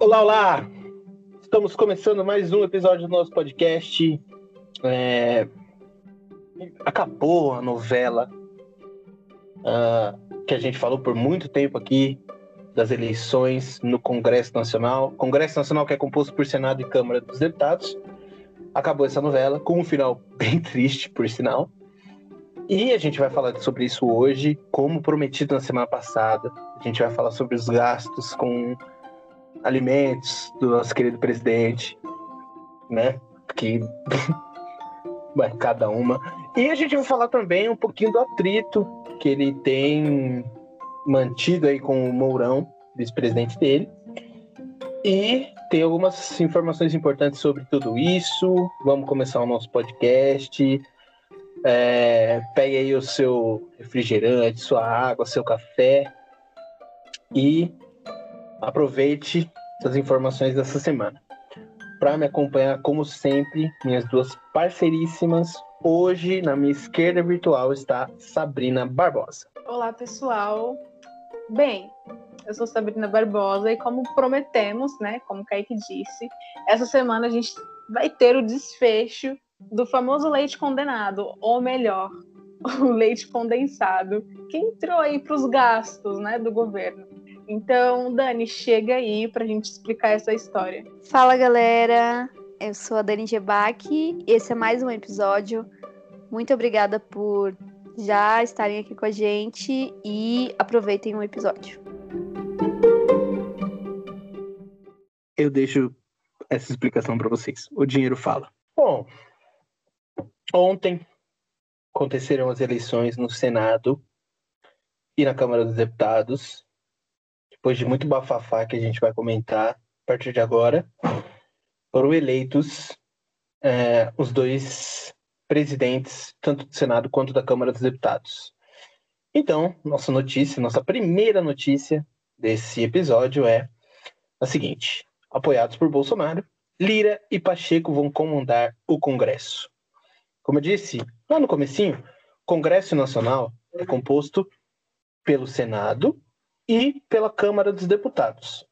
Olá, olá! Estamos começando mais um episódio do nosso podcast. É... Acabou a novela uh, que a gente falou por muito tempo aqui das eleições no Congresso Nacional. Congresso Nacional que é composto por Senado e Câmara dos Deputados. Acabou essa novela com um final bem triste, por sinal. E a gente vai falar sobre isso hoje, como prometido na semana passada. A gente vai falar sobre os gastos com alimentos do nosso querido presidente, né? Que vai cada uma. E a gente vai falar também um pouquinho do atrito que ele tem mantido aí com o Mourão, vice-presidente dele. E tem algumas informações importantes sobre tudo isso. Vamos começar o nosso podcast. É, pegue aí o seu refrigerante, sua água, seu café e aproveite as informações dessa semana. Para me acompanhar, como sempre, minhas duas parceiríssimas. Hoje, na minha esquerda virtual, está Sabrina Barbosa. Olá, pessoal. Bem, eu sou Sabrina Barbosa e como prometemos, né, como o Kaique disse, essa semana a gente vai ter o desfecho do famoso leite condenado, ou melhor, o leite condensado, que entrou aí para os gastos né, do governo. Então, Dani, chega aí para a gente explicar essa história. Fala, galera. Eu sou a Dani Gebac. Esse é mais um episódio. Muito obrigada por já estarem aqui com a gente e aproveitem o episódio. Eu deixo essa explicação para vocês. O dinheiro fala. Bom, Ontem aconteceram as eleições no Senado e na Câmara dos Deputados. Depois de muito bafafá que a gente vai comentar a partir de agora, foram eleitos é, os dois presidentes, tanto do Senado quanto da Câmara dos Deputados. Então, nossa notícia, nossa primeira notícia desse episódio é a seguinte: apoiados por Bolsonaro, Lira e Pacheco vão comandar o Congresso. Como eu disse lá no comecinho, o Congresso Nacional é composto pelo Senado e pela Câmara dos Deputados.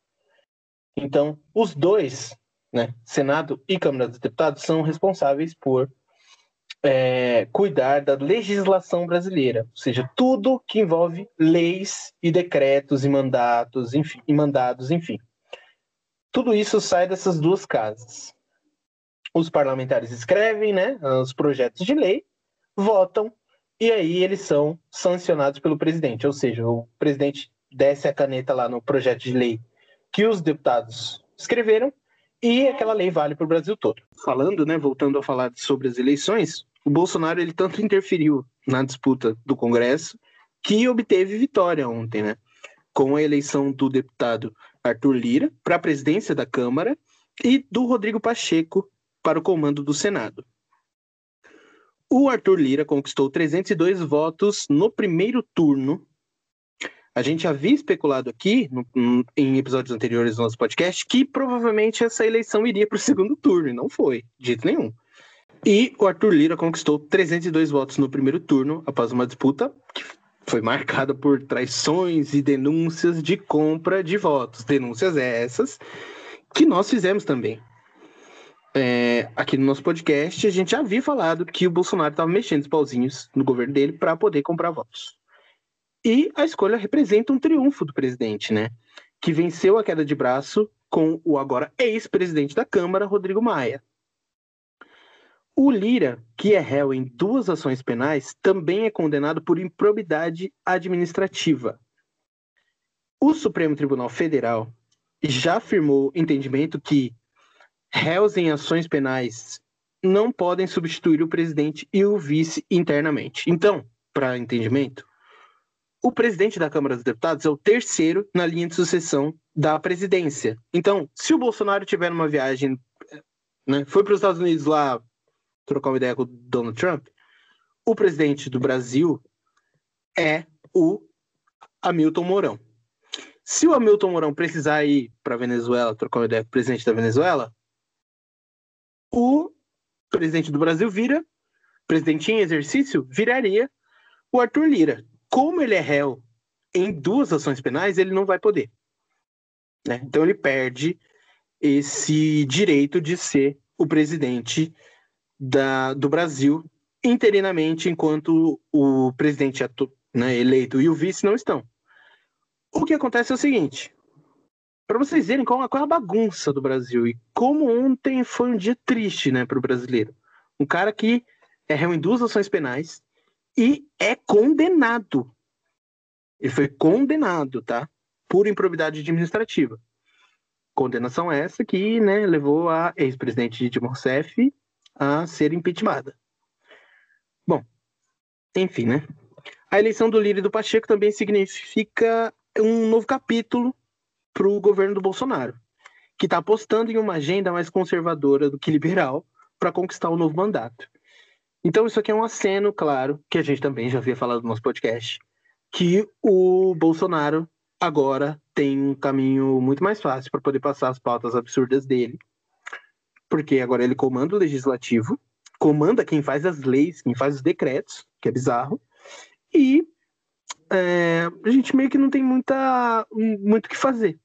Então, os dois, né, Senado e Câmara dos Deputados, são responsáveis por é, cuidar da legislação brasileira, ou seja, tudo que envolve leis e decretos e mandatos, enfim, e mandados, enfim. Tudo isso sai dessas duas casas os parlamentares escrevem né, os projetos de lei, votam, e aí eles são sancionados pelo presidente. Ou seja, o presidente desce a caneta lá no projeto de lei que os deputados escreveram, e aquela lei vale para o Brasil todo. Falando, né, voltando a falar sobre as eleições, o Bolsonaro ele tanto interferiu na disputa do Congresso que obteve vitória ontem, né? Com a eleição do deputado Arthur Lira para a presidência da Câmara e do Rodrigo Pacheco para o comando do Senado. O Arthur Lira conquistou 302 votos no primeiro turno. A gente havia especulado aqui, no, em episódios anteriores do nosso podcast, que provavelmente essa eleição iria para o segundo turno, e não foi, de nenhum. E o Arthur Lira conquistou 302 votos no primeiro turno, após uma disputa que foi marcada por traições e denúncias de compra de votos. Denúncias essas que nós fizemos também é, aqui no nosso podcast, a gente havia falado que o Bolsonaro estava mexendo os pauzinhos no governo dele para poder comprar votos. E a escolha representa um triunfo do presidente, né? Que venceu a queda de braço com o agora ex-presidente da Câmara, Rodrigo Maia. O Lira, que é réu em duas ações penais, também é condenado por improbidade administrativa. O Supremo Tribunal Federal já afirmou entendimento que réus em ações penais não podem substituir o presidente e o vice internamente. Então, para entendimento, o presidente da Câmara dos Deputados é o terceiro na linha de sucessão da presidência. Então, se o Bolsonaro tiver uma viagem, né, foi para os Estados Unidos lá trocar uma ideia com o Donald Trump, o presidente do Brasil é o Hamilton Mourão. Se o Hamilton Mourão precisar ir para Venezuela trocar uma ideia com o presidente da Venezuela, o presidente do Brasil vira, presidente em exercício, viraria o Arthur Lira. Como ele é réu em duas ações penais, ele não vai poder. Né? Então ele perde esse direito de ser o presidente da, do Brasil interinamente, enquanto o presidente né, eleito e o vice não estão. O que acontece é o seguinte: para vocês verem qual, qual é a bagunça do Brasil e como ontem foi um dia triste né, para o brasileiro. Um cara que é réu em duas ações penais e é condenado. Ele foi condenado, tá? Por improbidade administrativa. Condenação essa que né, levou a ex-presidente Dilma Rousseff a ser impeachmentada. Bom, enfim, né? A eleição do Lira e do Pacheco também significa um novo capítulo para o governo do Bolsonaro, que está apostando em uma agenda mais conservadora do que liberal para conquistar o um novo mandato. Então, isso aqui é um aceno, claro, que a gente também já havia falado no nosso podcast, que o Bolsonaro agora tem um caminho muito mais fácil para poder passar as pautas absurdas dele, porque agora ele comanda o legislativo, comanda quem faz as leis, quem faz os decretos, que é bizarro, e é, a gente meio que não tem muita, muito o que fazer.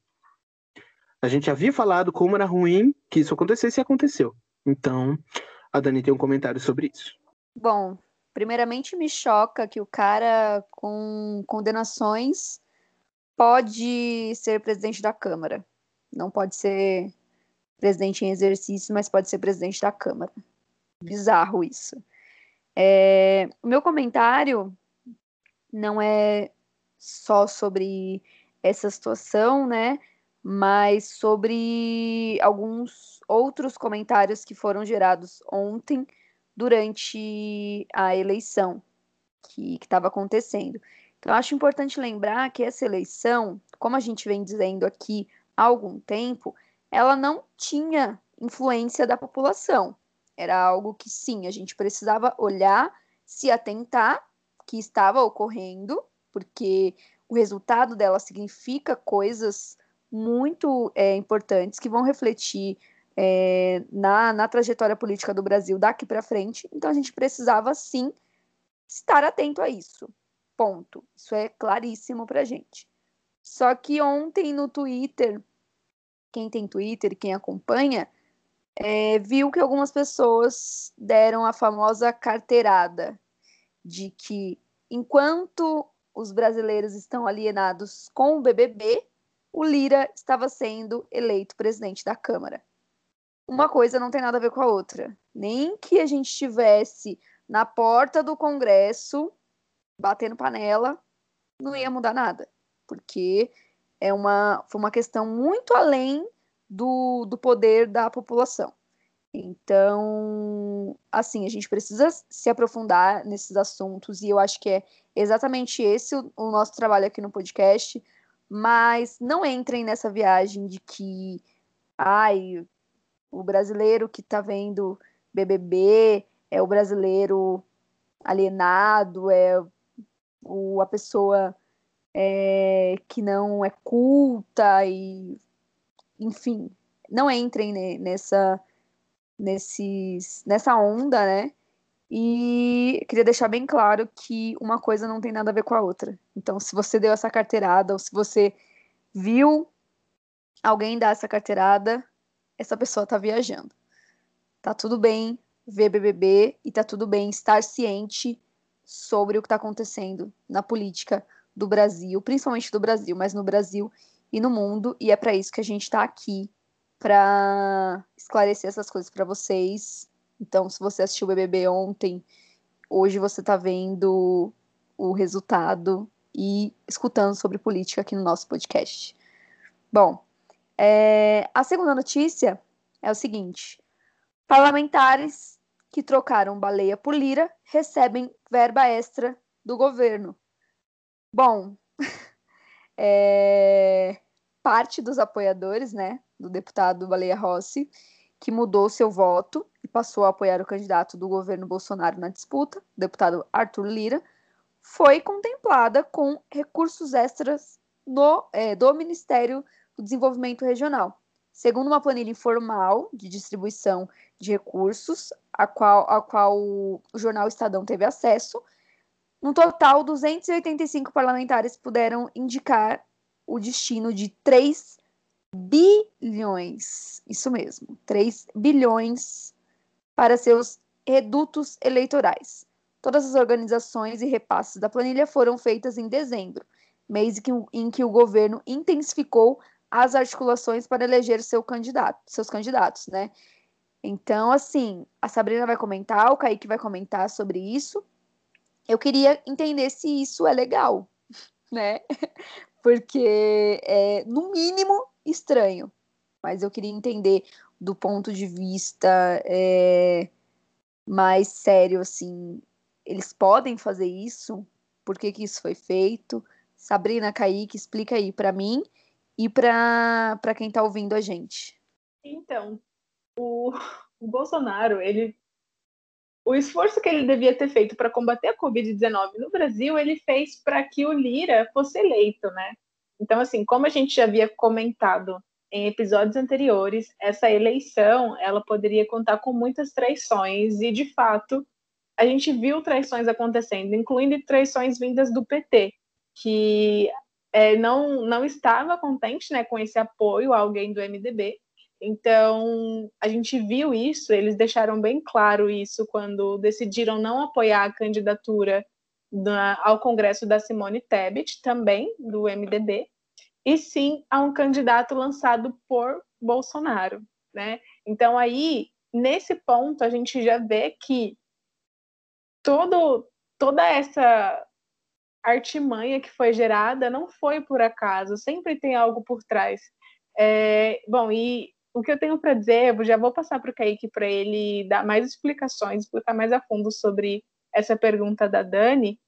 A gente havia falado como era ruim que isso acontecesse e aconteceu. Então, a Dani tem um comentário sobre isso. Bom, primeiramente me choca que o cara com condenações pode ser presidente da Câmara. Não pode ser presidente em exercício, mas pode ser presidente da Câmara. Bizarro isso. É, o meu comentário não é só sobre essa situação, né? Mas sobre alguns outros comentários que foram gerados ontem durante a eleição que estava acontecendo. Então, acho importante lembrar que essa eleição, como a gente vem dizendo aqui há algum tempo, ela não tinha influência da população. Era algo que, sim, a gente precisava olhar, se atentar que estava ocorrendo, porque o resultado dela significa coisas muito é, importantes que vão refletir é, na, na trajetória política do Brasil daqui para frente. Então, a gente precisava, sim, estar atento a isso. Ponto. Isso é claríssimo pra gente. Só que ontem no Twitter, quem tem Twitter, quem acompanha, é, viu que algumas pessoas deram a famosa carteirada de que enquanto os brasileiros estão alienados com o BBB, o Lira estava sendo eleito presidente da Câmara. Uma coisa não tem nada a ver com a outra. Nem que a gente estivesse na porta do Congresso batendo panela, não ia mudar nada, porque é uma, foi uma questão muito além do, do poder da população. Então, assim, a gente precisa se aprofundar nesses assuntos, e eu acho que é exatamente esse o, o nosso trabalho aqui no podcast. Mas não entrem nessa viagem de que, ai, o brasileiro que tá vendo BBB é o brasileiro alienado, é o, a pessoa é, que não é culta e enfim, não entrem nessa nesses, nessa onda, né? E queria deixar bem claro que uma coisa não tem nada a ver com a outra. Então, se você deu essa carteirada ou se você viu alguém dar essa carteirada, essa pessoa tá viajando. Tá tudo bem ver BBB e tá tudo bem estar ciente sobre o que está acontecendo na política do Brasil, principalmente do Brasil, mas no Brasil e no mundo, e é para isso que a gente está aqui para esclarecer essas coisas para vocês. Então, se você assistiu o BBB ontem, hoje você está vendo o resultado e escutando sobre política aqui no nosso podcast. Bom, é, a segunda notícia é o seguinte: parlamentares que trocaram baleia por lira recebem verba extra do governo. Bom, é, parte dos apoiadores, né, do deputado Baleia Rossi, que mudou seu voto e passou a apoiar o candidato do governo Bolsonaro na disputa, o deputado Arthur Lira, foi contemplada com recursos extras no, é, do Ministério do Desenvolvimento Regional. Segundo uma planilha informal de distribuição de recursos, a qual, a qual o jornal Estadão teve acesso, no total, 285 parlamentares puderam indicar o destino de 3 bilhões, isso mesmo, 3 bilhões para seus redutos eleitorais. Todas as organizações e repasses da planilha foram feitas em dezembro, mês em que o governo intensificou as articulações para eleger seu candidato, seus candidatos, né? Então, assim, a Sabrina vai comentar, o Kaique vai comentar sobre isso. Eu queria entender se isso é legal, né? Porque é, no mínimo, estranho. Mas eu queria entender do ponto de vista é, mais sério, assim, eles podem fazer isso? Por que, que isso foi feito? Sabrina, Kaique, explica aí para mim e para quem está ouvindo a gente. Então, o, o Bolsonaro, ele o esforço que ele devia ter feito para combater a Covid-19 no Brasil, ele fez para que o Lira fosse eleito, né? Então, assim, como a gente já havia comentado em episódios anteriores, essa eleição, ela poderia contar com muitas traições e, de fato, a gente viu traições acontecendo, incluindo traições vindas do PT, que é, não, não estava contente né, com esse apoio a alguém do MDB. Então, a gente viu isso, eles deixaram bem claro isso quando decidiram não apoiar a candidatura da, ao Congresso da Simone Tebet, também do MDB, e sim a um candidato lançado por Bolsonaro, né? Então aí, nesse ponto, a gente já vê que todo, toda essa artimanha que foi gerada não foi por acaso, sempre tem algo por trás. É, bom, e o que eu tenho para dizer, eu já vou passar para o Kaique para ele dar mais explicações, explicar mais a fundo sobre essa pergunta da Dani,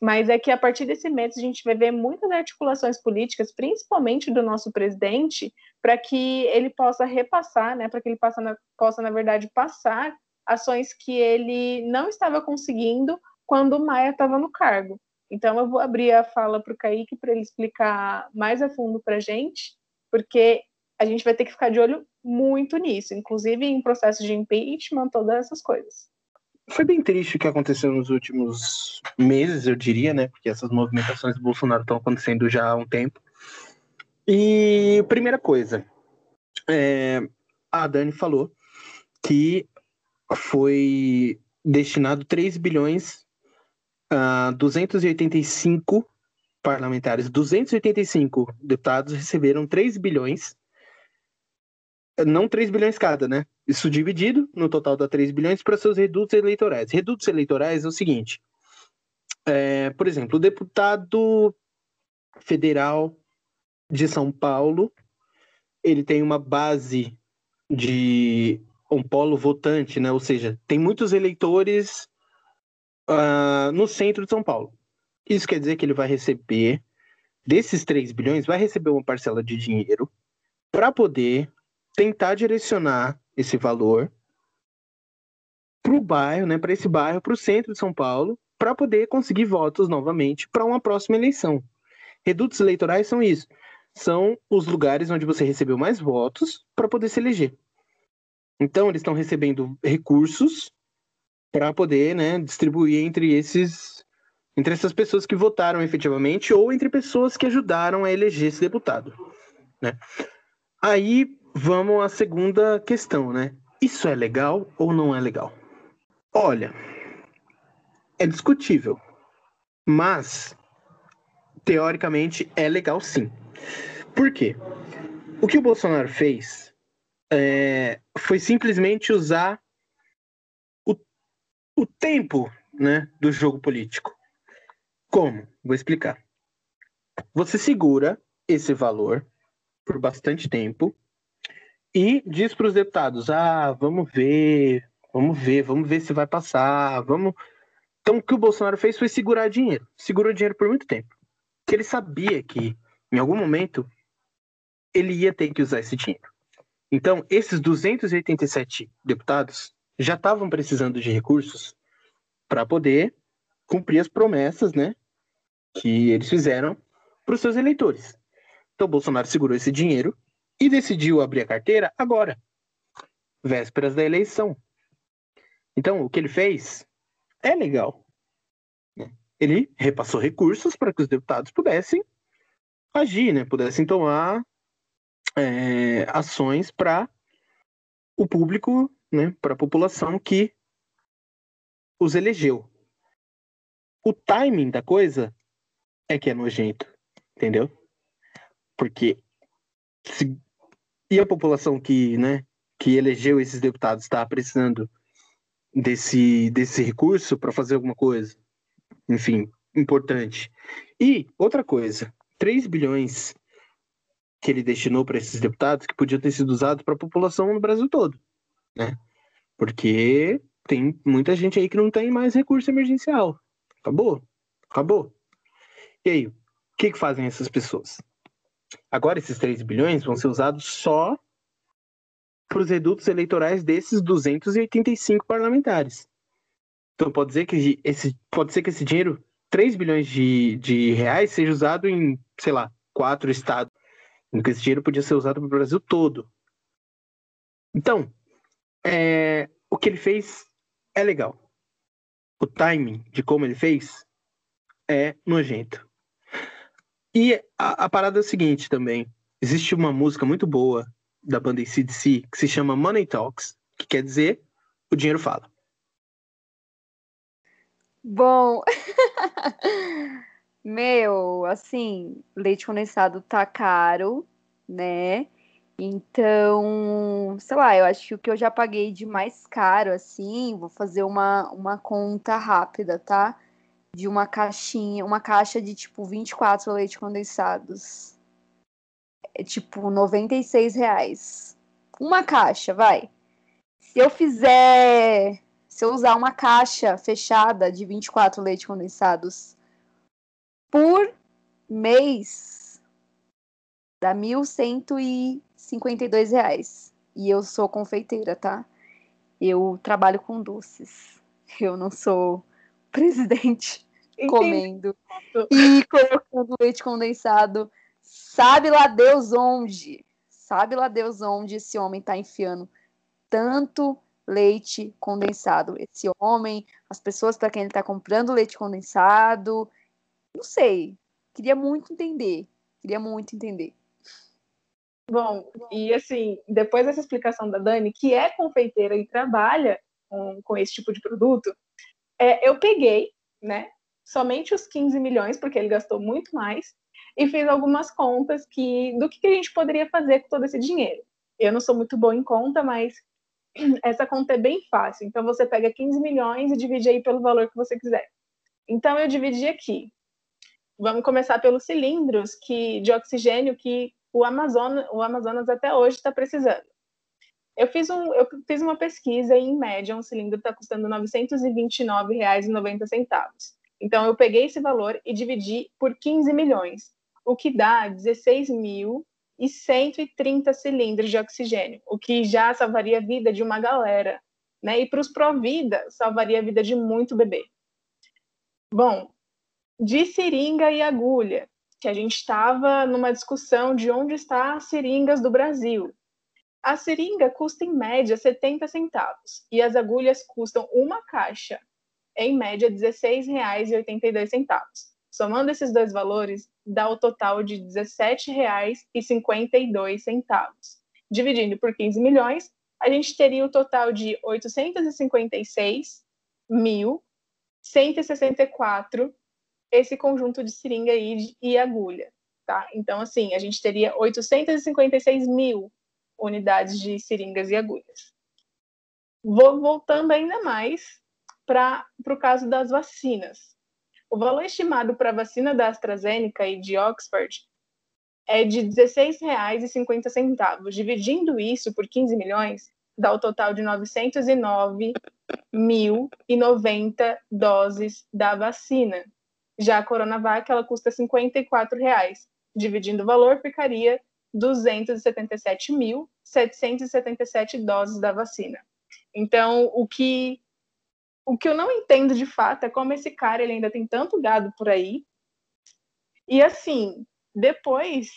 mas é que a partir desse mês a gente vai ver muitas articulações políticas, principalmente do nosso presidente, para que ele possa repassar, né, para que ele possa na, possa, na verdade, passar ações que ele não estava conseguindo quando o Maia estava no cargo. Então, eu vou abrir a fala para o Kaique para ele explicar mais a fundo para a gente, porque a gente vai ter que ficar de olho muito nisso, inclusive em processo de impeachment, todas essas coisas foi bem triste o que aconteceu nos últimos meses, eu diria, né? Porque essas movimentações do Bolsonaro estão acontecendo já há um tempo. E primeira coisa, é, a Dani falou que foi destinado 3 bilhões a 285 parlamentares, 285 deputados receberam 3 bilhões não 3 bilhões cada, né? Isso dividido, no total dá 3 bilhões, para seus redutos eleitorais. Redutos eleitorais é o seguinte: é, por exemplo, o deputado federal de São Paulo, ele tem uma base de um polo votante, né? Ou seja, tem muitos eleitores uh, no centro de São Paulo. Isso quer dizer que ele vai receber, desses 3 bilhões, vai receber uma parcela de dinheiro para poder tentar direcionar esse valor para o bairro, né, para esse bairro, para o centro de São Paulo, para poder conseguir votos novamente para uma próxima eleição. Redutos eleitorais são isso. São os lugares onde você recebeu mais votos para poder se eleger. Então, eles estão recebendo recursos para poder né, distribuir entre esses entre essas pessoas que votaram efetivamente ou entre pessoas que ajudaram a eleger esse deputado. Né? Aí Vamos à segunda questão, né? Isso é legal ou não é legal? Olha, é discutível, mas teoricamente é legal sim. Por quê? O que o Bolsonaro fez é, foi simplesmente usar o tempo né, do jogo político. Como? Vou explicar. Você segura esse valor por bastante tempo e diz para os deputados: ah, vamos ver, vamos ver, vamos ver se vai passar, vamos. Então, o que o Bolsonaro fez foi segurar dinheiro. Segurou dinheiro por muito tempo. Porque ele sabia que, em algum momento, ele ia ter que usar esse dinheiro. Então, esses 287 deputados já estavam precisando de recursos para poder cumprir as promessas, né, que eles fizeram para os seus eleitores. Então, Bolsonaro segurou esse dinheiro e decidiu abrir a carteira agora, vésperas da eleição. Então, o que ele fez é legal. Né? Ele repassou recursos para que os deputados pudessem agir, né? pudessem tomar é, ações para o público, né, para a população que os elegeu. O timing da coisa é que é nojento, entendeu? Porque se, e a população que, né, que elegeu esses deputados está precisando desse, desse recurso para fazer alguma coisa, enfim, importante. E outra coisa, 3 bilhões que ele destinou para esses deputados que podiam ter sido usados para a população no Brasil todo, né? Porque tem muita gente aí que não tem mais recurso emergencial. Acabou. Acabou. E aí, o que, que fazem essas pessoas? Agora esses 3 bilhões vão ser usados só para os redutos eleitorais desses 285 parlamentares. Então pode dizer que esse, pode ser que esse dinheiro, 3 bilhões de, de reais, seja usado em, sei lá, quatro estados. Porque esse dinheiro podia ser usado para o Brasil todo. Então, é, o que ele fez é legal. O timing de como ele fez é nojento. E a, a parada é o seguinte também. Existe uma música muito boa da banda ACDC que se chama Money Talks, que quer dizer o dinheiro fala. Bom, meu, assim, leite condensado tá caro, né? Então, sei lá, eu acho que o que eu já paguei de mais caro, assim, vou fazer uma, uma conta rápida, tá? De uma caixinha, uma caixa de tipo 24 leite condensados. É tipo 96 reais. Uma caixa, vai. Se eu fizer. Se eu usar uma caixa fechada de 24 leite condensados por mês, dá 1.152 reais. E eu sou confeiteira, tá? Eu trabalho com doces. Eu não sou presidente Entendi. comendo e colocando leite condensado Sabe lá Deus onde, sabe lá Deus onde esse homem está enfiando tanto leite condensado. Esse homem, as pessoas para quem ele está comprando leite condensado, não sei. Queria muito entender. Queria muito entender. Bom, e assim, depois dessa explicação da Dani, que é confeiteira e trabalha com, com esse tipo de produto, é, eu peguei, né, somente os 15 milhões, porque ele gastou muito mais, e fiz algumas contas que do que a gente poderia fazer com todo esse dinheiro. Eu não sou muito boa em conta, mas essa conta é bem fácil. Então você pega 15 milhões e divide aí pelo valor que você quiser. Então eu dividi aqui. Vamos começar pelos cilindros que de oxigênio que o Amazonas, o Amazonas até hoje está precisando. Eu fiz, um, eu fiz uma pesquisa e, em média, um cilindro está custando R$ 929,90. Então, eu peguei esse valor e dividi por 15 milhões o que dá 16.130 cilindros de oxigênio, o que já salvaria a vida de uma galera. Né? E para os Provida, salvaria a vida de muito bebê. Bom, de seringa e agulha, que a gente estava numa discussão de onde estão as seringas do Brasil. A seringa custa em média 70 centavos e as agulhas custam uma caixa, em média R$ 16,82. Somando esses dois valores, dá o total de R$ 17,52. Dividindo por 15 milhões, a gente teria o total de R$ 856.164 esse conjunto de seringa e, e agulha, tá? Então, assim, a gente teria 856 mil unidades de seringas e agulhas. Vou voltando ainda mais para o caso das vacinas. O valor estimado para a vacina da AstraZeneca e de Oxford é de R$ 16,50. Dividindo isso por 15 milhões, dá o total de 909.090 doses da vacina. Já a Coronavac, ela custa 54 reais. Dividindo o valor, ficaria 277.777 doses da vacina. Então, o que o que eu não entendo de fato é como esse cara ele ainda tem tanto gado por aí. E assim, depois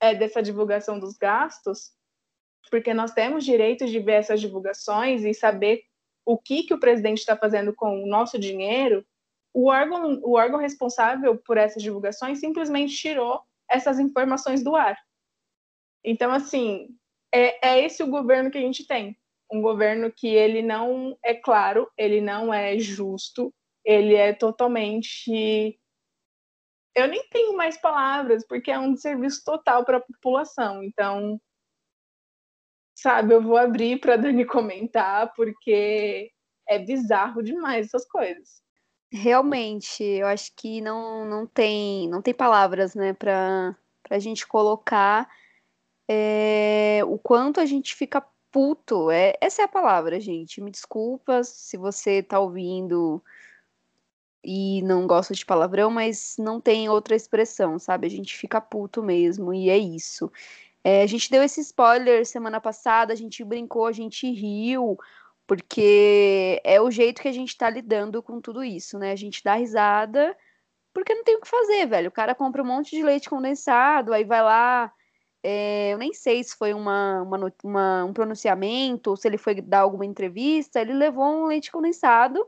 é, dessa divulgação dos gastos, porque nós temos direito de ver essas divulgações e saber o que, que o presidente está fazendo com o nosso dinheiro, o órgão, o órgão responsável por essas divulgações simplesmente tirou essas informações do ar. Então, assim, é, é esse o governo que a gente tem. Um governo que ele não é claro, ele não é justo, ele é totalmente. Eu nem tenho mais palavras, porque é um serviço total para a população. Então, sabe, eu vou abrir para Dani comentar, porque é bizarro demais essas coisas. Realmente, eu acho que não, não tem não tem palavras, né, para a gente colocar é, o quanto a gente fica puto. É, essa é a palavra, gente. Me desculpa se você tá ouvindo e não gosta de palavrão, mas não tem outra expressão, sabe? A gente fica puto mesmo, e é isso. É, a gente deu esse spoiler semana passada, a gente brincou, a gente riu, porque é o jeito que a gente tá lidando com tudo isso, né? A gente dá risada, porque não tem o que fazer, velho. O cara compra um monte de leite condensado, aí vai lá. É, eu nem sei se foi uma, uma, uma, um pronunciamento ou se ele foi dar alguma entrevista. Ele levou um leite condensado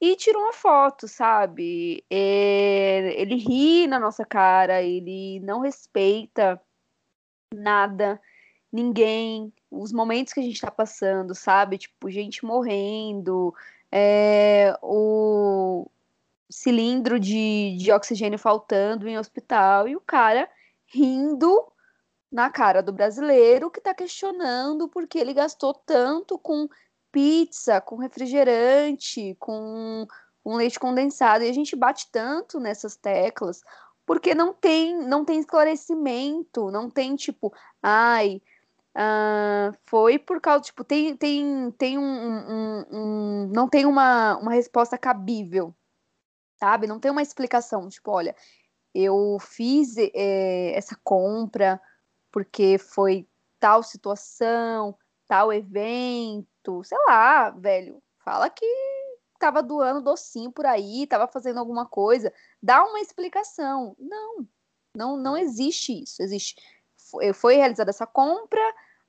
e tirou uma foto, sabe? É, ele ri na nossa cara, ele não respeita nada, ninguém, os momentos que a gente está passando, sabe? Tipo, gente morrendo, é, o cilindro de, de oxigênio faltando em hospital e o cara rindo na cara do brasileiro que está questionando porque ele gastou tanto com pizza, com refrigerante, com um leite condensado. E a gente bate tanto nessas teclas porque não tem, não tem esclarecimento, não tem tipo, ai, uh, foi por causa, tipo, tem, tem, tem um, um, um, não tem uma, uma resposta cabível, sabe? Não tem uma explicação, tipo, olha, eu fiz é, essa compra porque foi tal situação, tal evento, sei lá, velho, fala que tava doando docinho por aí, tava fazendo alguma coisa, dá uma explicação. Não, não, não existe isso. Existe. Foi, foi realizada essa compra,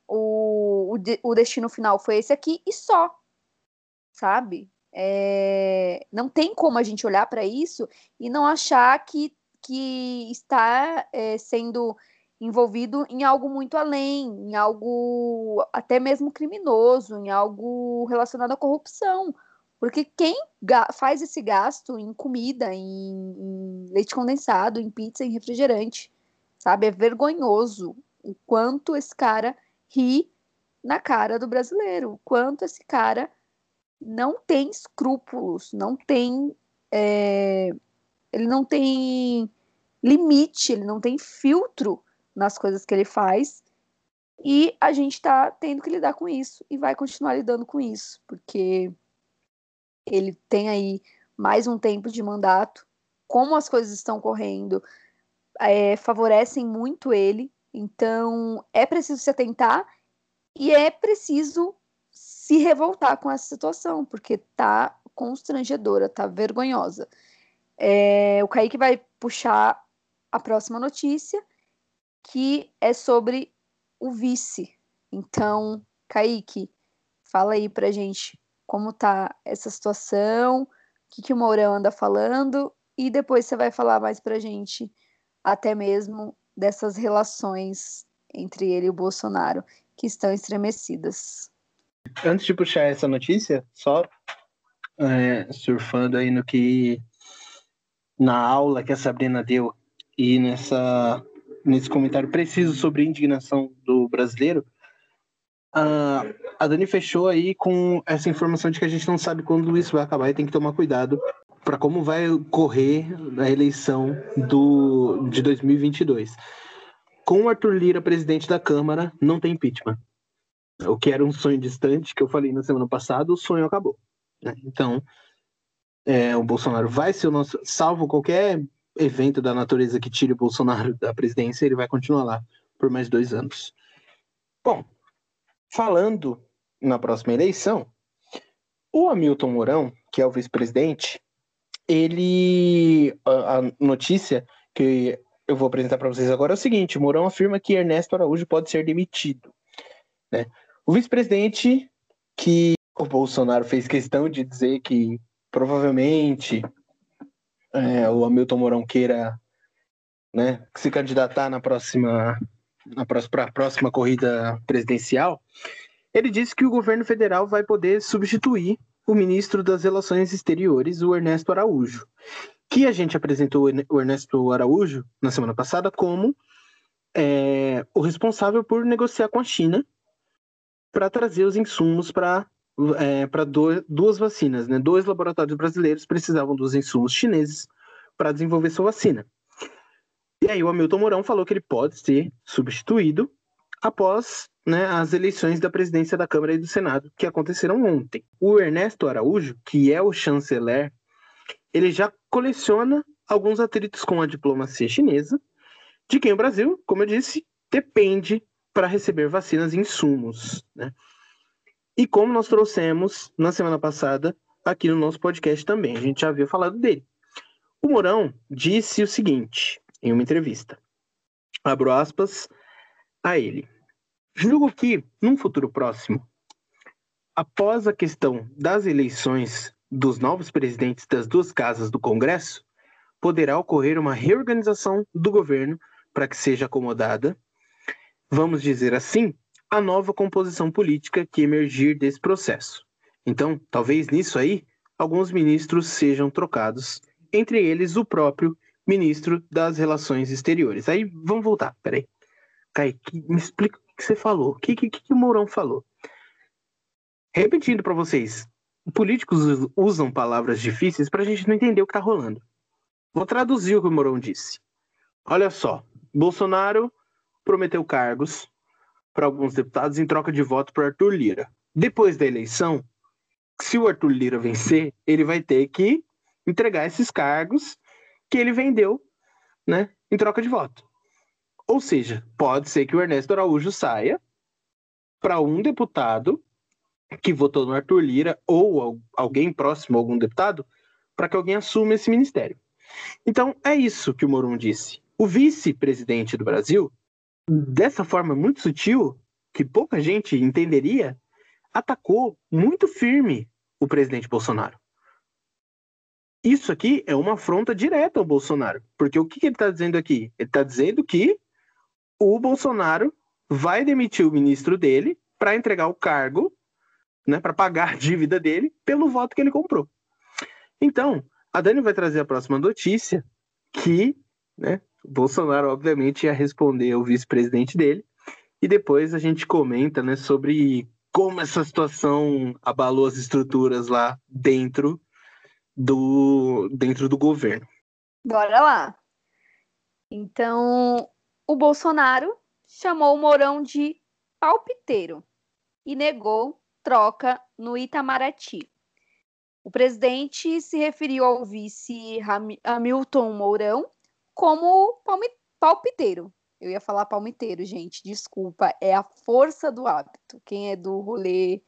o, o, o, destino final foi esse aqui e só, sabe? É, não tem como a gente olhar para isso e não achar que, que está é, sendo envolvido em algo muito além, em algo até mesmo criminoso, em algo relacionado à corrupção. Porque quem faz esse gasto em comida, em, em, leite condensado, em pizza, em refrigerante, sabe? É vergonhoso o quanto esse cara ri na cara do brasileiro, o quanto esse cara não tem escrúpulos, não tem. É, ele não tem limite, ele não tem filtro nas coisas que ele faz. E a gente está tendo que lidar com isso e vai continuar lidando com isso, porque ele tem aí mais um tempo de mandato, como as coisas estão correndo, é, favorecem muito ele. Então, é preciso se atentar e é preciso se revoltar com essa situação, porque tá constrangedora, tá vergonhosa. É, o Kaique vai puxar a próxima notícia, que é sobre o vice. Então, Kaique, fala aí pra gente como tá essa situação, o que, que o Mourão anda falando, e depois você vai falar mais pra gente até mesmo dessas relações entre ele e o Bolsonaro, que estão estremecidas. Antes de puxar essa notícia, só é, surfando aí no que na aula que a Sabrina deu e nessa nesse comentário preciso sobre indignação do brasileiro, a, a Dani fechou aí com essa informação de que a gente não sabe quando isso vai acabar e tem que tomar cuidado para como vai correr a eleição do, de 2022. Com o Arthur Lira presidente da Câmara, não tem impeachment. O que era um sonho distante, que eu falei na semana passada, o sonho acabou. Né? Então, é, o Bolsonaro vai ser o nosso. Salvo qualquer evento da natureza que tire o Bolsonaro da presidência, ele vai continuar lá por mais dois anos. Bom, falando na próxima eleição, o Hamilton Mourão, que é o vice-presidente, ele. A, a, notícia que eu vou apresentar para vocês agora é o seguinte: Mourão afirma que Ernesto Araújo pode ser demitido. Né? O vice-presidente, que o Bolsonaro fez questão de dizer que provavelmente é, o Hamilton Mourão queira né, se candidatar na próxima para a próxima corrida presidencial, ele disse que o governo federal vai poder substituir o ministro das Relações Exteriores, o Ernesto Araújo, que a gente apresentou o Ernesto Araújo na semana passada como é, o responsável por negociar com a China para trazer os insumos para é, para duas vacinas, né? Dois laboratórios brasileiros precisavam dos insumos chineses para desenvolver sua vacina. E aí o Hamilton Mourão falou que ele pode ser substituído após né, as eleições da presidência da Câmara e do Senado, que aconteceram ontem. O Ernesto Araújo, que é o chanceler, ele já coleciona alguns atritos com a diplomacia chinesa, de quem o Brasil, como eu disse, depende para receber vacinas e insumos. Né? E como nós trouxemos na semana passada aqui no nosso podcast também, a gente já havia falado dele. O Mourão disse o seguinte em uma entrevista. Abro aspas a ele. Julgo que, num futuro próximo, após a questão das eleições dos novos presidentes das duas casas do Congresso, poderá ocorrer uma reorganização do governo para que seja acomodada, vamos dizer assim, a nova composição política que emergir desse processo. Então, talvez nisso aí, alguns ministros sejam trocados, entre eles o próprio ministro das Relações Exteriores. Aí, vamos voltar, peraí. Kaique, me explica que você falou. O que, que, que o Mourão falou? Repetindo para vocês, políticos usam palavras difíceis para a gente não entender o que está rolando. Vou traduzir o que o Mourão disse. Olha só, Bolsonaro prometeu cargos para alguns deputados em troca de voto para Arthur Lira. Depois da eleição, se o Arthur Lira vencer, ele vai ter que entregar esses cargos que ele vendeu, né, em troca de voto. Ou seja, pode ser que o Ernesto Araújo saia para um deputado que votou no Arthur Lira ou alguém próximo a algum deputado para que alguém assuma esse ministério. Então, é isso que o Moron disse. O vice-presidente do Brasil dessa forma muito sutil, que pouca gente entenderia, atacou muito firme o presidente Bolsonaro. Isso aqui é uma afronta direta ao Bolsonaro. Porque o que, ele está dizendo aqui? Ele está dizendo que o Bolsonaro vai demitir o ministro dele para entregar o cargo, né, para pagar a dívida dele pelo voto que ele comprou. Então, a Dani vai trazer a próxima notícia que né, Bolsonaro, obviamente, ia responder ao vice-presidente dele. E depois a gente comenta né, sobre como essa situação abalou as estruturas lá dentro do, dentro do governo. Bora lá. Então, o Bolsonaro chamou o Mourão de palpiteiro e negou troca no Itamaraty. O presidente se referiu ao vice Hamilton Mourão como palpiteiro. Eu ia falar palmiteiro, gente, desculpa. É a força do hábito. Quem é do rolê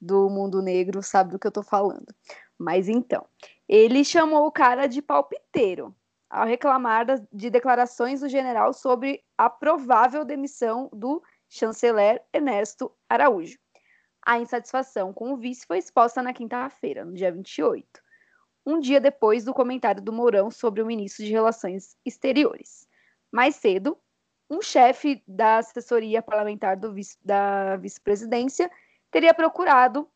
do mundo negro sabe do que eu tô falando. Mas então, ele chamou o cara de palpiteiro ao reclamar de declarações do general sobre a provável demissão do chanceler Ernesto Araújo. A insatisfação com o vice foi exposta na quinta-feira, no dia 28 um dia depois do comentário do Mourão sobre o ministro de Relações Exteriores. Mais cedo, um chefe da assessoria parlamentar vice, da vice-presidência teria procurado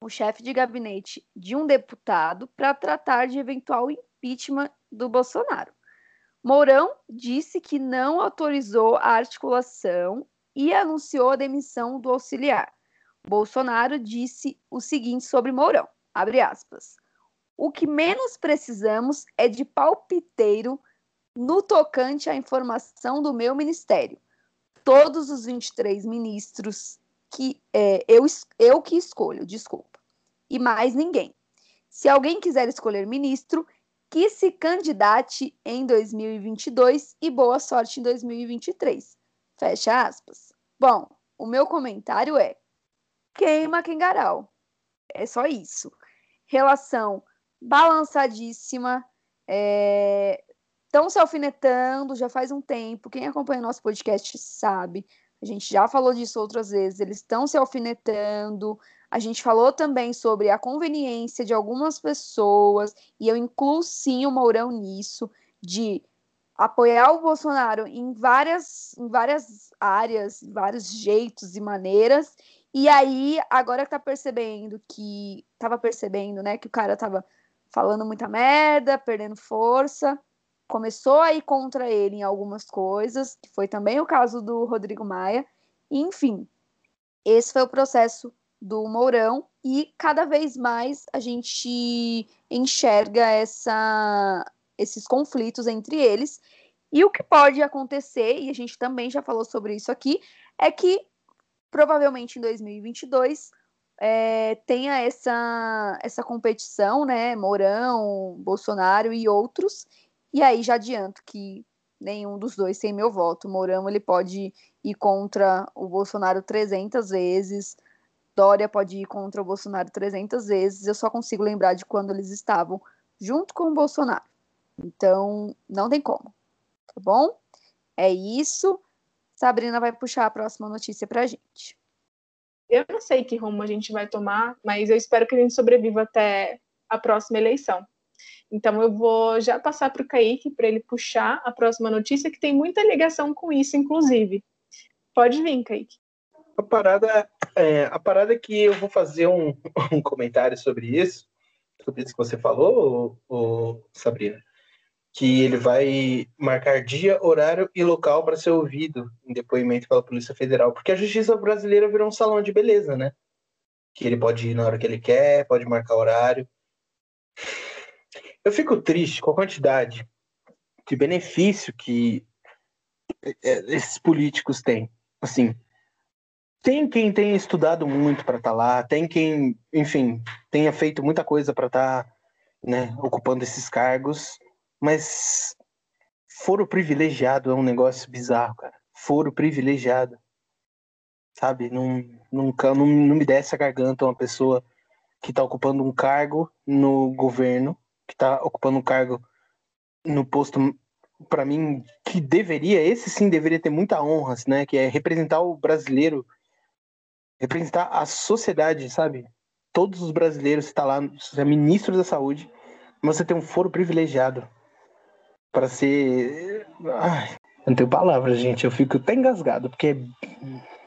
o chefe de gabinete de um deputado para tratar de eventual impeachment do Bolsonaro. Mourão disse que não autorizou a articulação e anunciou a demissão do auxiliar. Bolsonaro disse o seguinte sobre Mourão, aspas, o que menos precisamos é de palpiteiro no tocante à informação do meu ministério. Todos os 23 ministros que é, eu, eu que escolho, desculpa. E mais ninguém. Se alguém quiser escolher ministro, que se candidate em 2022 e boa sorte em 2023. Fecha aspas. Bom, o meu comentário é: queima Kengarau. É só isso. Relação balançadíssima. Estão é... se alfinetando já faz um tempo. Quem acompanha nosso podcast sabe. A gente já falou disso outras vezes. Eles estão se alfinetando. A gente falou também sobre a conveniência de algumas pessoas, e eu incluo sim o Mourão nisso, de apoiar o Bolsonaro em várias, em várias áreas, vários jeitos e maneiras. E aí, agora que tá percebendo que. Tava percebendo, né, que o cara tava falando muita merda, perdendo força, começou a ir contra ele em algumas coisas, que foi também o caso do Rodrigo Maia. Enfim, esse foi o processo do Mourão e cada vez mais a gente enxerga essa, esses conflitos entre eles. E o que pode acontecer, e a gente também já falou sobre isso aqui, é que provavelmente em 2022 é, tenha essa, essa competição, né? Mourão, Bolsonaro e outros. E aí já adianto que nenhum dos dois tem meu voto. Mourão ele pode ir contra o Bolsonaro 300 vezes, Dória pode ir contra o Bolsonaro 300 vezes. Eu só consigo lembrar de quando eles estavam junto com o Bolsonaro. Então, não tem como. Tá bom? É isso. Sabrina vai puxar a próxima notícia pra gente. Eu não sei que rumo a gente vai tomar, mas eu espero que a gente sobreviva até a próxima eleição. Então eu vou já passar para o Kaique para ele puxar a próxima notícia, que tem muita ligação com isso, inclusive. Pode vir, Kaique. A parada, é, a parada é que eu vou fazer um, um comentário sobre isso, sobre isso que você falou, ô, Sabrina, que ele vai marcar dia, horário e local para ser ouvido em depoimento pela Polícia Federal, porque a justiça brasileira virou um salão de beleza, né? Que ele pode ir na hora que ele quer, pode marcar horário. Eu fico triste com a quantidade de benefício que é, esses políticos têm. Assim, tem quem tenha estudado muito para estar tá lá, tem quem, enfim, tenha feito muita coisa para estar tá, né, ocupando esses cargos, mas foro privilegiado é um negócio bizarro, cara. Foro privilegiado. Sabe? Não, nunca, não, não me desce a garganta uma pessoa que está ocupando um cargo no governo, que está ocupando um cargo no posto, para mim, que deveria, esse sim deveria ter muita honra, né? Que é representar o brasileiro representar a sociedade, sabe? Todos os brasileiros, está lá, você é ministro da saúde, mas você tem um foro privilegiado para ser. Ai, não tenho palavras, gente. Eu fico até engasgado, porque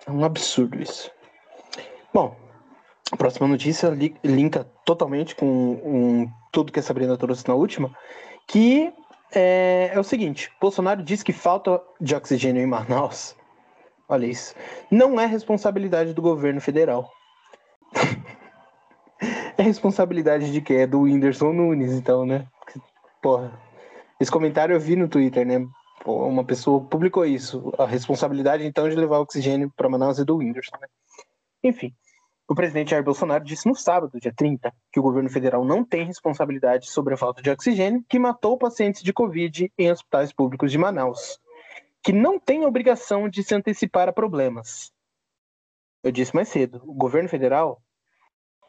é um absurdo isso. Bom, a próxima notícia linka totalmente com um, tudo que a Sabrina trouxe na última, que é, é o seguinte: Bolsonaro diz que falta de oxigênio em Manaus Olha isso. Não é responsabilidade do governo federal. é responsabilidade de quem? É do Whindersson Nunes, então, né? Porra. Esse comentário eu vi no Twitter, né? Pô, uma pessoa publicou isso. A responsabilidade, então, de levar oxigênio para Manaus é do Whindersson, né? Enfim. O presidente Jair Bolsonaro disse no sábado, dia 30, que o governo federal não tem responsabilidade sobre a falta de oxigênio que matou pacientes de Covid em hospitais públicos de Manaus que não tem obrigação de se antecipar a problemas. Eu disse mais cedo, o governo federal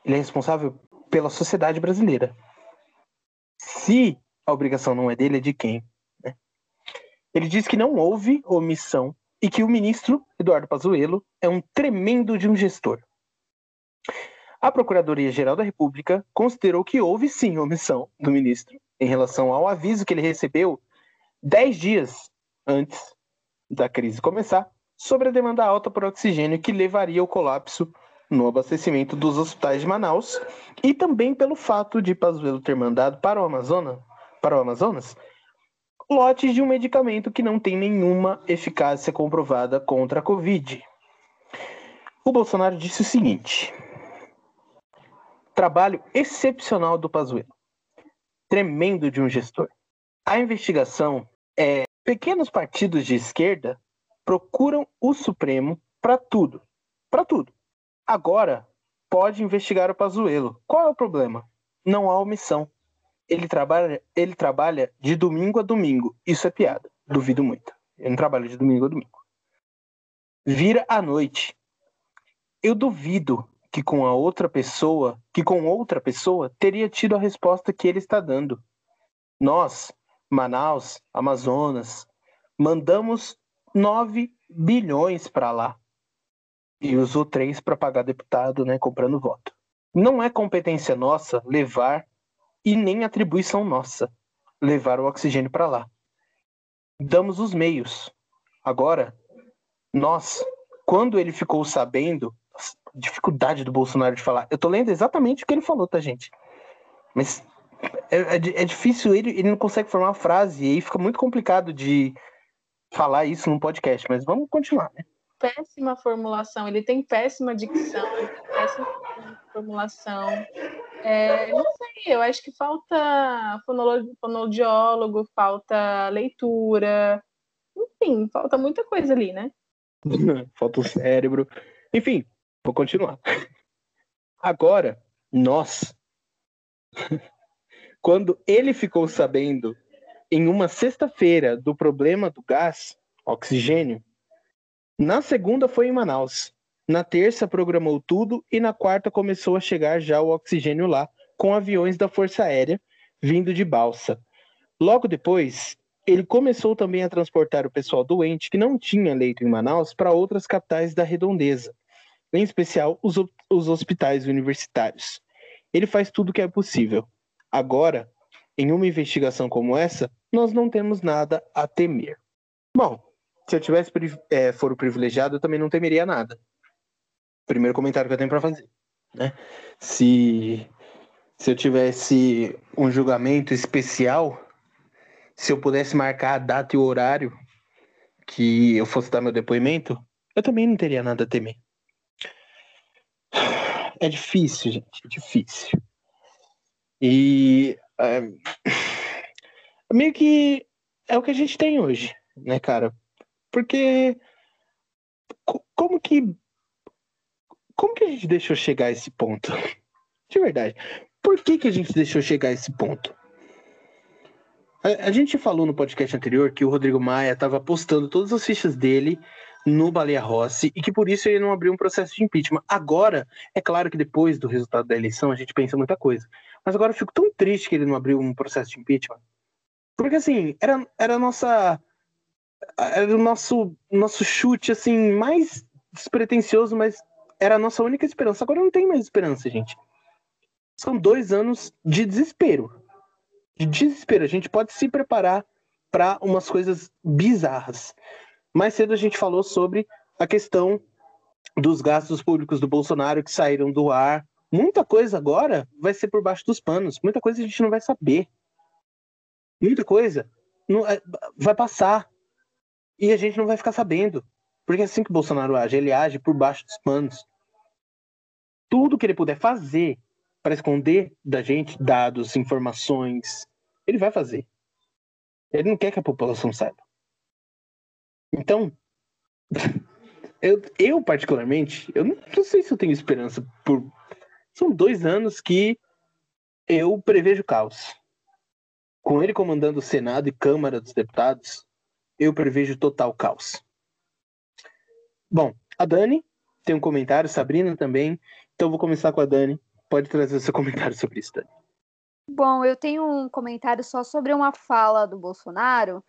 ele é responsável pela sociedade brasileira. Se a obrigação não é dele, é de quem? Né? Ele diz que não houve omissão e que o ministro Eduardo Pazuello é um tremendo de um gestor. A Procuradoria-Geral da República considerou que houve sim omissão do ministro em relação ao aviso que ele recebeu dez dias antes da crise começar sobre a demanda alta por oxigênio que levaria ao colapso no abastecimento dos hospitais de Manaus e também pelo fato de Pazuello ter mandado para o Amazonas, para o Amazonas lotes de um medicamento que não tem nenhuma eficácia comprovada contra a Covid. O Bolsonaro disse o seguinte: trabalho excepcional do Pazuello, tremendo de um gestor. A investigação é pequenos partidos de esquerda procuram o Supremo para tudo. Para tudo. Agora, pode investigar o Pazuello. Qual é o problema? Não há omissão. Ele trabalha, ele trabalha de domingo a domingo. Isso é piada. Duvido muito. Ele não trabalha de domingo a domingo. Vira à noite. Eu duvido que com a outra pessoa, que com outra pessoa teria tido a resposta que ele está dando. Nós, Manaus, Amazonas, mandamos 9 bilhões para lá e usou 3 para pagar deputado, né, comprando voto. Não é competência nossa levar e nem atribuição nossa levar o oxigênio para lá. damos os meios. Agora, nós, quando ele ficou sabendo, dificuldade do Bolsonaro de falar, eu tô lendo exatamente o que ele falou, tá, gente? Mas é, é, é difícil, ele, ele não consegue formar uma frase, e aí fica muito complicado de falar isso num podcast, mas vamos continuar, né? Péssima formulação, ele tem péssima dicção, ele tem péssima formulação. É, não sei, eu acho que falta fonoaudiólogo, falta leitura, enfim, falta muita coisa ali, né? falta o cérebro. Enfim, vou continuar. Agora, nós, quando ele ficou sabendo em uma sexta-feira do problema do gás, oxigênio, na segunda foi em Manaus. Na terça programou tudo e na quarta começou a chegar já o oxigênio lá, com aviões da Força Aérea vindo de balsa. Logo depois, ele começou também a transportar o pessoal doente que não tinha leito em Manaus para outras capitais da redondeza, em especial os, os hospitais universitários. Ele faz tudo o que é possível. Agora, em uma investigação como essa, nós não temos nada a temer. Bom, se eu tivesse é, foro privilegiado, eu também não temeria nada primeiro comentário que eu tenho para fazer. Né? Se, se eu tivesse um julgamento especial, se eu pudesse marcar a data e o horário que eu fosse dar meu depoimento, eu também não teria nada a temer. É difícil, gente, é difícil. E é, meio que é o que a gente tem hoje, né, cara? Porque como que como que a gente deixou chegar a esse ponto? De verdade. Por que, que a gente deixou chegar a esse ponto? A, a gente falou no podcast anterior que o Rodrigo Maia estava postando todas as fichas dele no Baleia Rossi e que por isso ele não abriu um processo de impeachment. Agora, é claro que depois do resultado da eleição a gente pensa muita coisa. Mas agora eu fico tão triste que ele não abriu um processo de impeachment. Porque assim, era, era a nossa. Era o nosso, nosso chute assim, mais despretensioso, mas era a nossa única esperança. Agora não tem mais esperança, gente. São dois anos de desespero. De desespero. A gente pode se preparar para umas coisas bizarras. Mais cedo a gente falou sobre a questão dos gastos públicos do Bolsonaro que saíram do ar. Muita coisa agora vai ser por baixo dos panos. Muita coisa a gente não vai saber. Muita coisa não, é, vai passar. E a gente não vai ficar sabendo. Porque é assim que o Bolsonaro age, ele age por baixo dos panos tudo que ele puder fazer para esconder da gente dados, informações, ele vai fazer. Ele não quer que a população saiba. Então, eu, eu particularmente, eu não, não sei se eu tenho esperança por. São dois anos que eu prevejo caos. Com ele comandando o Senado e Câmara dos Deputados, eu prevejo total caos. Bom, a Dani tem um comentário, Sabrina também. Então vou começar com a Dani. Pode trazer seu comentário sobre isso, Dani. Bom, eu tenho um comentário só sobre uma fala do Bolsonaro,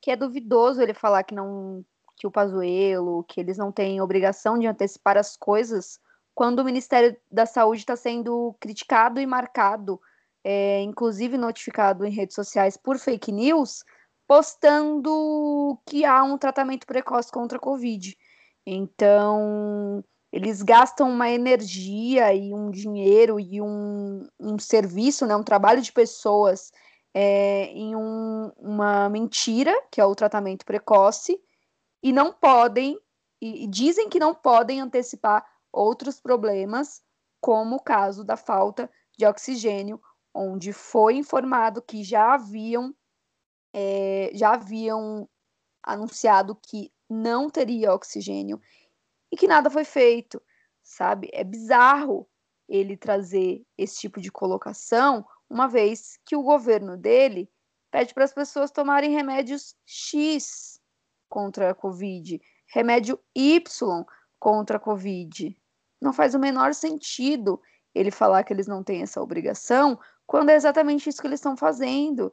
que é duvidoso ele falar que não que o Pazuello, que eles não têm obrigação de antecipar as coisas, quando o Ministério da Saúde está sendo criticado e marcado, é, inclusive notificado em redes sociais por fake news, postando que há um tratamento precoce contra a Covid. Então, eles gastam uma energia e um dinheiro e um, um serviço, né, um trabalho de pessoas é, em um, uma mentira, que é o tratamento precoce, e não podem, e, e dizem que não podem antecipar outros problemas, como o caso da falta de oxigênio, onde foi informado que já haviam, é, já haviam anunciado que não teria oxigênio e que nada foi feito, sabe? É bizarro ele trazer esse tipo de colocação, uma vez que o governo dele pede para as pessoas tomarem remédios X contra a Covid, remédio Y contra a Covid. Não faz o menor sentido ele falar que eles não têm essa obrigação, quando é exatamente isso que eles estão fazendo,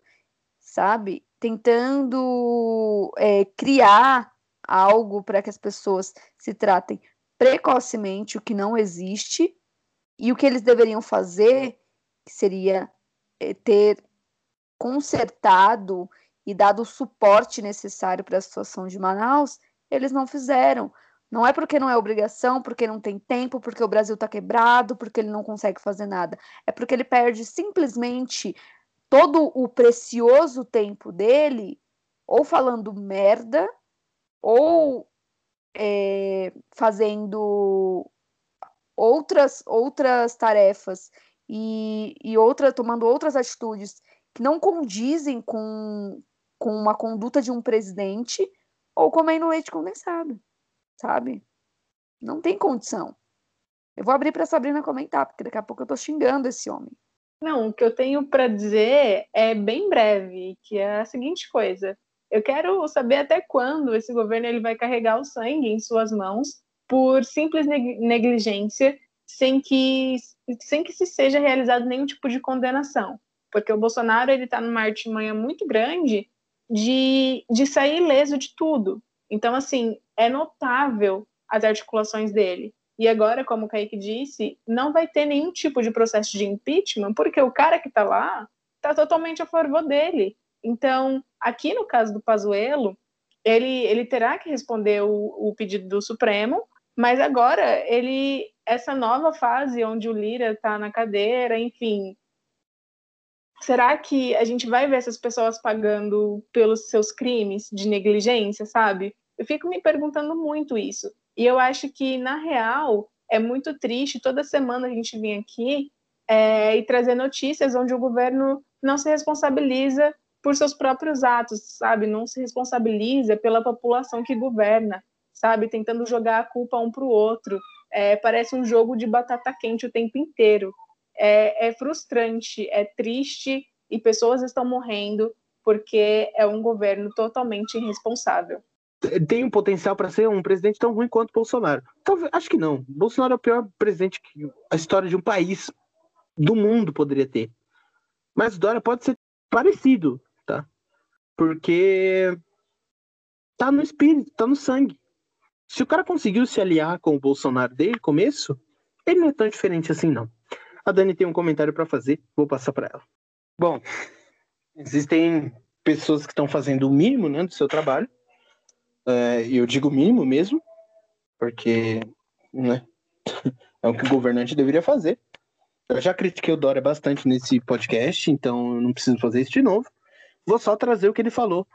sabe? Tentando é, criar algo para que as pessoas se tratem precocemente, o que não existe, e o que eles deveriam fazer seria é, ter consertado e dado o suporte necessário para a situação de Manaus, eles não fizeram. Não é porque não é obrigação, porque não tem tempo, porque o Brasil está quebrado, porque ele não consegue fazer nada. É porque ele perde simplesmente todo o precioso tempo dele ou falando merda ou é, fazendo outras outras tarefas e, e outra tomando outras atitudes que não condizem com, com uma conduta de um presidente ou comendo leite condensado, sabe? Não tem condição. Eu vou abrir para Sabrina comentar, porque daqui a pouco eu tô xingando esse homem. Não, o que eu tenho para dizer é bem breve, que é a seguinte coisa. Eu quero saber até quando esse governo ele vai carregar o sangue em suas mãos por simples negligência, sem que, sem que se seja realizado nenhum tipo de condenação. Porque o Bolsonaro ele está numa artimanha muito grande de, de sair ileso de tudo. Então, assim, é notável as articulações dele. E agora, como o Kaique disse, não vai ter nenhum tipo de processo de impeachment, porque o cara que está lá está totalmente a favor dele. Então, aqui no caso do Pazuello, ele, ele terá que responder o, o pedido do Supremo, mas agora ele essa nova fase onde o Lira está na cadeira, enfim, será que a gente vai ver essas pessoas pagando pelos seus crimes de negligência, sabe? Eu fico me perguntando muito isso. E eu acho que, na real, é muito triste toda semana a gente vir aqui é, e trazer notícias onde o governo não se responsabiliza por seus próprios atos, sabe? Não se responsabiliza pela população que governa, sabe? Tentando jogar a culpa um para o outro. É, parece um jogo de batata quente o tempo inteiro. É, é frustrante, é triste e pessoas estão morrendo porque é um governo totalmente irresponsável tem um potencial para ser um presidente tão ruim quanto Bolsonaro. Talvez, acho que não. Bolsonaro é o pior presidente que a história de um país do mundo poderia ter. Mas Dória pode ser parecido, tá? Porque tá no espírito, tá no sangue. Se o cara conseguiu se aliar com o Bolsonaro desde o começo, ele não é tão diferente assim, não. A Dani tem um comentário para fazer, vou passar para ela. Bom, existem pessoas que estão fazendo o mínimo né, do seu trabalho é, eu digo mínimo mesmo, porque né, é o que o governante deveria fazer. Eu já critiquei o Dória bastante nesse podcast, então eu não preciso fazer isso de novo. Vou só trazer o que ele falou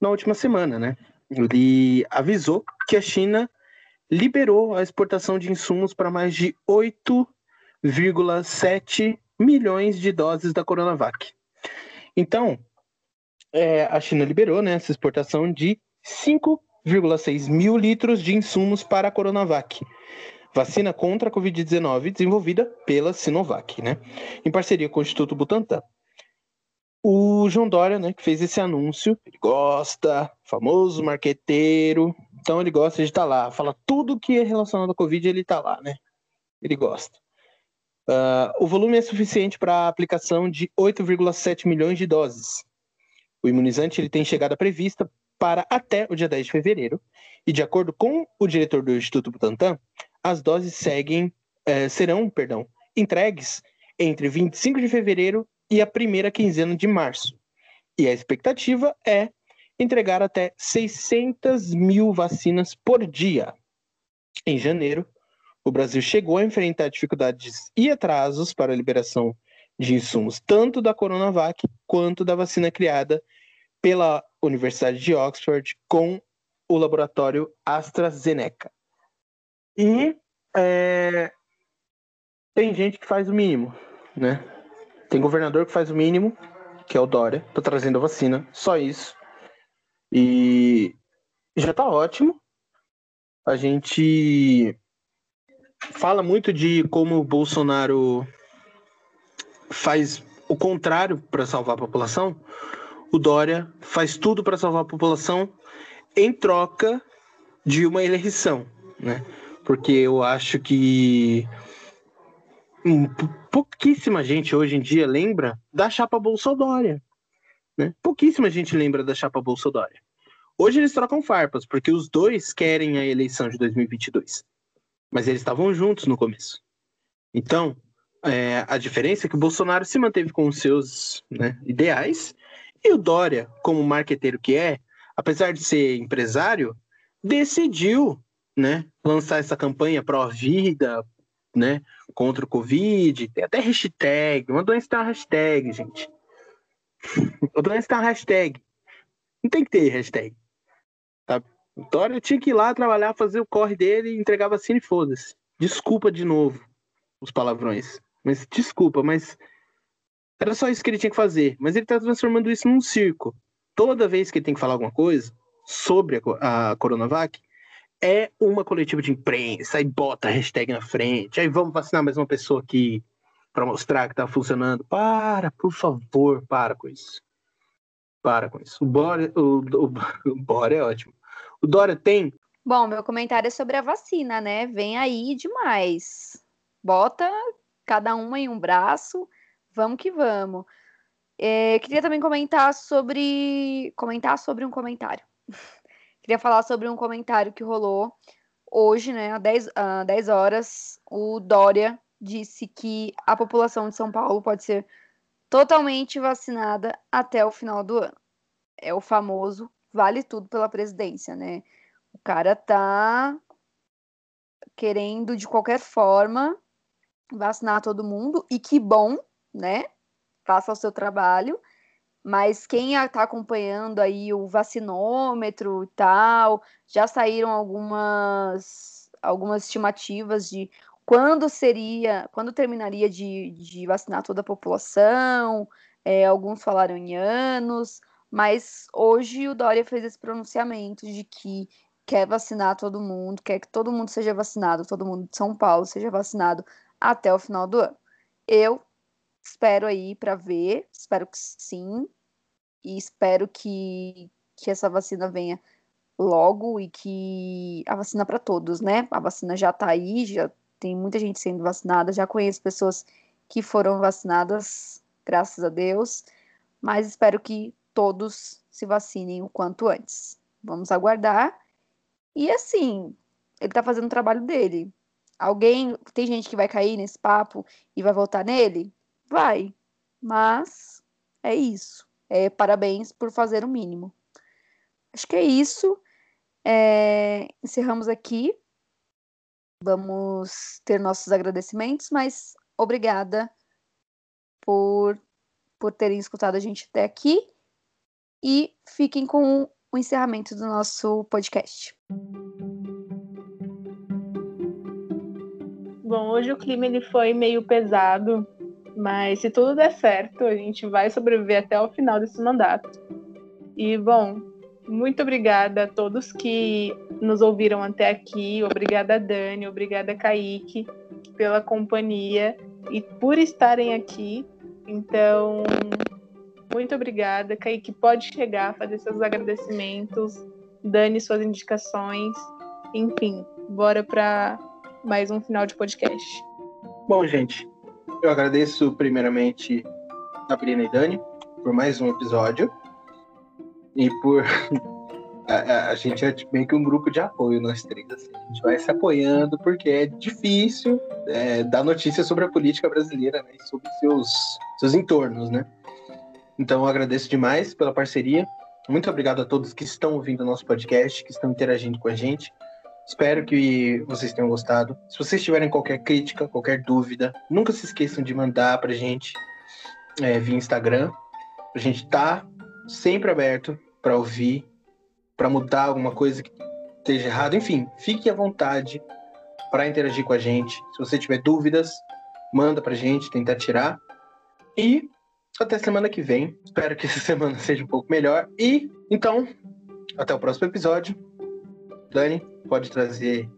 na última semana, né? Ele avisou que a China liberou a exportação de insumos para mais de 8,7 milhões de doses da Coronavac. Então, é, a China liberou né, essa exportação de 5 1,6 mil litros de insumos para a Coronavac, vacina contra a Covid-19 desenvolvida pela Sinovac, né? Em parceria com o Instituto Butantan. O João Dória, né, que fez esse anúncio, ele gosta, famoso marqueteiro, então ele gosta de estar tá lá, fala tudo que é relacionado à Covid, ele está lá, né? Ele gosta. Uh, o volume é suficiente para a aplicação de 8,7 milhões de doses. O imunizante ele tem chegada prevista para até o dia 10 de fevereiro. E de acordo com o diretor do Instituto Butantan, as doses seguem, é, serão perdão, entregues entre 25 de fevereiro e a primeira quinzena de março. E a expectativa é entregar até 600 mil vacinas por dia. Em janeiro, o Brasil chegou a enfrentar dificuldades e atrasos para a liberação de insumos tanto da Coronavac quanto da vacina criada pela Universidade de Oxford com o laboratório AstraZeneca. E é, tem gente que faz o mínimo, né? Tem governador que faz o mínimo, que é o Dória, tá trazendo a vacina, só isso. E já tá ótimo. A gente fala muito de como o Bolsonaro faz o contrário para salvar a população, o Dória faz tudo para salvar a população em troca de uma eleição, né? Porque eu acho que pouquíssima gente hoje em dia lembra da chapa Bolsonaro, né? Pouquíssima gente lembra da chapa Bolsonaro. Hoje eles trocam farpas, porque os dois querem a eleição de 2022. Mas eles estavam juntos no começo. Então, é, a diferença é que o Bolsonaro se manteve com os seus né, ideais E o Dória, como marqueteiro que é, apesar de ser empresário, decidiu, né, lançar essa campanha pró-vida, né, contra o Covid, tem até hashtag, uma doença tem uma hashtag, gente. A doença tem uma hashtag. Não tem que ter hashtag. O Dória tinha que ir lá trabalhar, fazer o corre dele e entregar vacina e foda-se. Desculpa de novo os palavrões. Mas desculpa, mas era só isso que ele tinha que fazer. Mas ele tá transformando isso num circo. Toda vez que ele tem que falar alguma coisa sobre a, a Coronavac, é uma coletiva de imprensa, aí bota a hashtag na frente, aí vamos vacinar mais uma pessoa aqui para mostrar que tá funcionando. Para, por favor, para com isso. Para com isso. O Bora, o, o, o Bora é ótimo. O Dória tem. Bom, meu comentário é sobre a vacina, né? Vem aí demais. Bota cada uma em um braço, vamos que vamos. É, queria também comentar sobre comentar sobre um comentário. queria falar sobre um comentário que rolou hoje, né, às 10, uh, 10 horas, o Dória disse que a população de São Paulo pode ser totalmente vacinada até o final do ano. É o famoso vale tudo pela presidência, né? O cara tá querendo de qualquer forma vacinar todo mundo e que bom, né? Faça o seu trabalho. Mas quem está acompanhando aí o vacinômetro e tal, já saíram algumas algumas estimativas de quando seria, quando terminaria de, de vacinar toda a população. É, alguns falaram em anos, mas hoje o Dória fez esse pronunciamento de que quer vacinar todo mundo, quer que todo mundo seja vacinado, todo mundo de São Paulo seja vacinado até o final do ano. Eu espero aí para ver, espero que sim, e espero que, que essa vacina venha logo e que a vacina para todos, né? A vacina já tá aí, já tem muita gente sendo vacinada, já conheço pessoas que foram vacinadas, graças a Deus, mas espero que todos se vacinem o quanto antes. Vamos aguardar. E assim, ele tá fazendo o trabalho dele. Alguém, tem gente que vai cair nesse papo e vai voltar nele? Vai. Mas é isso. É, parabéns por fazer o mínimo. Acho que é isso. É, encerramos aqui. Vamos ter nossos agradecimentos, mas obrigada por, por terem escutado a gente até aqui e fiquem com o encerramento do nosso podcast. Bom, hoje o clima ele foi meio pesado, mas se tudo der certo, a gente vai sobreviver até o final desse mandato. E bom, muito obrigada a todos que nos ouviram até aqui. Obrigada, Dani. Obrigada, Kaique, pela companhia e por estarem aqui. Então, muito obrigada. Kaique pode chegar, fazer seus agradecimentos, Dani suas indicações. Enfim, bora para mais um final de podcast. Bom, gente, eu agradeço primeiramente a Brina e Dani por mais um episódio e por a, a, gente é meio que um grupo de apoio nós três. Assim. A gente vai se apoiando porque é difícil é, dar notícias sobre a política brasileira né, e sobre seus, seus entornos, né? Então agradeço demais pela parceria. Muito obrigado a todos que estão ouvindo o nosso podcast, que estão interagindo com a gente. Espero que vocês tenham gostado. Se vocês tiverem qualquer crítica, qualquer dúvida, nunca se esqueçam de mandar pra gente é, via Instagram. A gente tá sempre aberto para ouvir, para mudar alguma coisa que esteja errado. Enfim, fique à vontade para interagir com a gente. Se você tiver dúvidas, manda pra gente, tentar tirar. E até semana que vem. Espero que essa semana seja um pouco melhor. E então, até o próximo episódio. Dani, pode trazer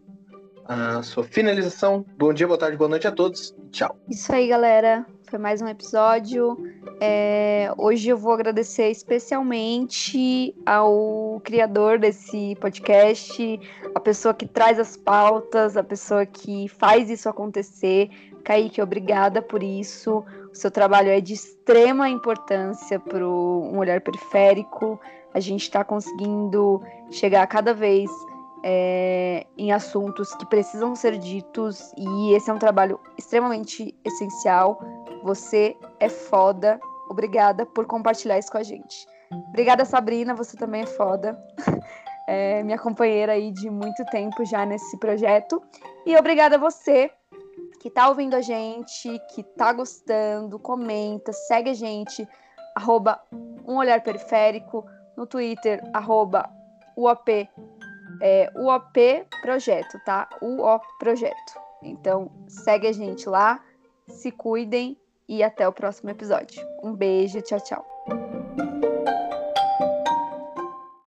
a sua finalização. Bom dia, boa tarde, boa noite a todos. Tchau. Isso aí, galera. Foi mais um episódio. É, hoje eu vou agradecer especialmente ao criador desse podcast, a pessoa que traz as pautas, a pessoa que faz isso acontecer. Kaique, obrigada por isso. Seu trabalho é de extrema importância para um olhar periférico. A gente está conseguindo chegar cada vez é, em assuntos que precisam ser ditos e esse é um trabalho extremamente essencial. Você é foda. Obrigada por compartilhar isso com a gente. Obrigada, Sabrina, você também é foda. É minha companheira aí de muito tempo já nesse projeto. E obrigada a você que tá ouvindo a gente, que tá gostando, comenta, segue a gente, arroba um olhar periférico, no Twitter, arroba UOP, é, UOP Projeto, tá? UO Projeto. Então, segue a gente lá, se cuidem e até o próximo episódio. Um beijo, tchau, tchau.